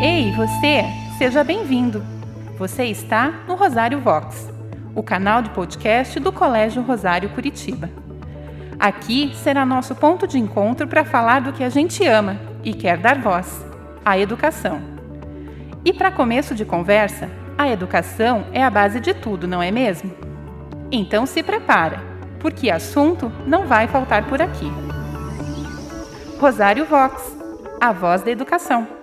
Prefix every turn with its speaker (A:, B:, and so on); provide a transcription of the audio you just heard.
A: Ei, você, seja bem-vindo. Você está no Rosário Vox, o canal de podcast do Colégio Rosário Curitiba. Aqui será nosso ponto de encontro para falar do que a gente ama e quer dar voz: a educação. E para começo de conversa, a educação é a base de tudo, não é mesmo? Então se prepara, porque assunto não vai faltar por aqui. Rosário Vox, a voz da educação.